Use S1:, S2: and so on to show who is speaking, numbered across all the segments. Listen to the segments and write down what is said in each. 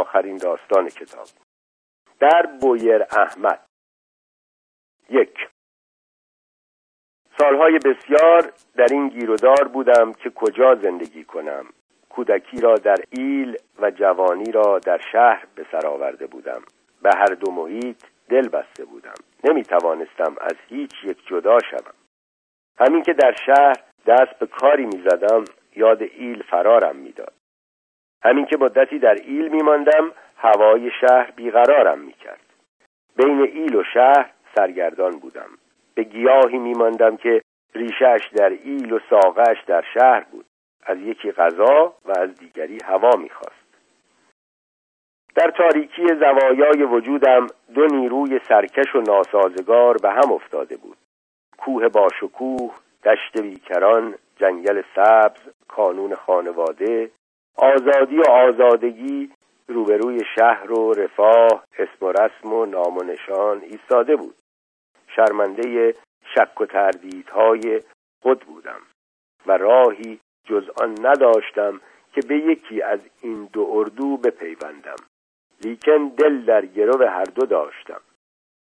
S1: آخرین داستان کتاب. در بویر احمد. یک. سالهای بسیار در این گیرودار بودم که کجا زندگی کنم. کودکی را در ایل و جوانی را در شهر به سر آورده بودم. به هر دو محیط دل بسته بودم. نمی توانستم از هیچ یک جدا شوم. همین که در شهر دست به کاری می زدم یاد ایل فرارم می‌داد. همین که مدتی در ایل می ماندم هوای شهر بیقرارم می کرد بین ایل و شهر سرگردان بودم. به گیاهی می ماندم که ریشش در ایل و ساقش در شهر بود. از یکی غذا و از دیگری هوا می‌خواست. در تاریکی زوایای وجودم دو نیروی سرکش و ناسازگار به هم افتاده بود. کوه باشکوه دشت بیکران جنگل سبز کانون خانواده آزادی و آزادگی روبروی شهر و رفاه اسم و رسم و نام و نشان ایستاده بود. شرمنده شک و تردیدهای خود بودم و راهی جز آن نداشتم که به یکی از این دو اردو بپیوندم. لیکن دل در گرو هر دو داشتم.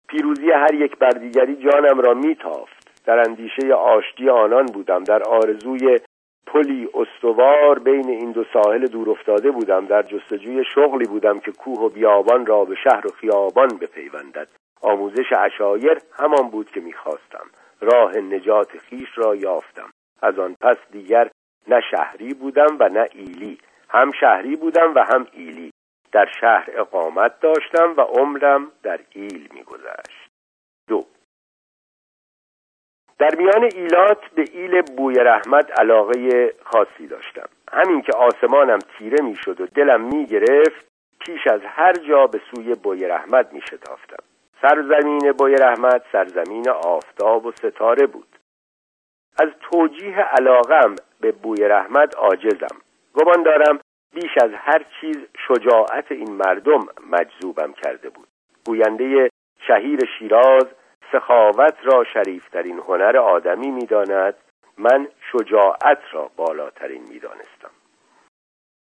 S1: پیروزی هر یک بر دیگری جانم را میتافت. در اندیشه آشتی آنان بودم. در آرزوی پلی استوار بین این دو ساحل دور افتاده بودم. در جستجوی شغلی بودم که کوه و بیابان را به شهر و خیابان بپیوندد. آموزش اشایر همان بود که می‌خواستم. راه نجات خیش را یافتم. از آن پس دیگر نه شهری بودم و نه ایلی. هم شهری بودم و هم ایلی. در شهر اقامت داشتم و عمرم در ایل میگذشت. در میان ایلات به ایل بوی رحمت علاقه خاصی داشتم. همین که آسمانم تیره می‌شد و دلم می‌گرفت پیش از هر جا به سوی بوی رحمت می شتافتم سرزمین بوی رحمت سرزمین آفتاب و ستاره بود. از توجیه علاقم به بوی رحمت عاجزم. گمان دارم بیش از هر چیز شجاعت این مردم مجذوبم کرده بود. گوینده شهیر شیراز سخاوت را شریفترین هنر آدمی می‌داند. من شجاعت را بالاترین می‌دانستم.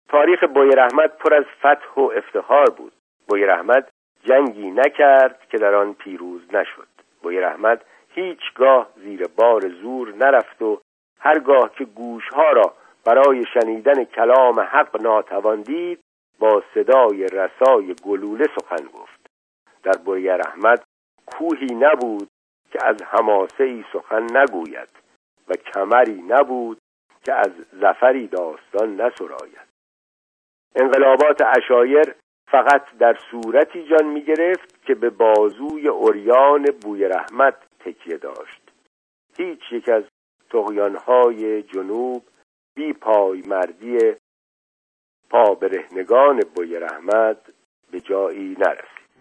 S1: تاریخ بوی رحمت پر از فتح و افتخار بود. بوی رحمت جنگی نکرد که در آن پیروز نشد. بوی رحمت هیچگاه زیر بار زور نرفت و هرگاه که گوشها را برای شنیدن کلام حق ناتوان دید با صدای رسای گلوله سخن گفت. در بوی رحمت کوهی نبود که از حماسه ای سخن نگوید و کمری نبود که از زفری داستان نسراید. انقلابات اشایر فقط در صورتی جان می گرفت که به بازوی اوریان بوی رحمت تکیه داشت. هیچ یک از تغیانهای جنوب بی پای مردی پا برهنگان بوی رحمت به جایی نرسید.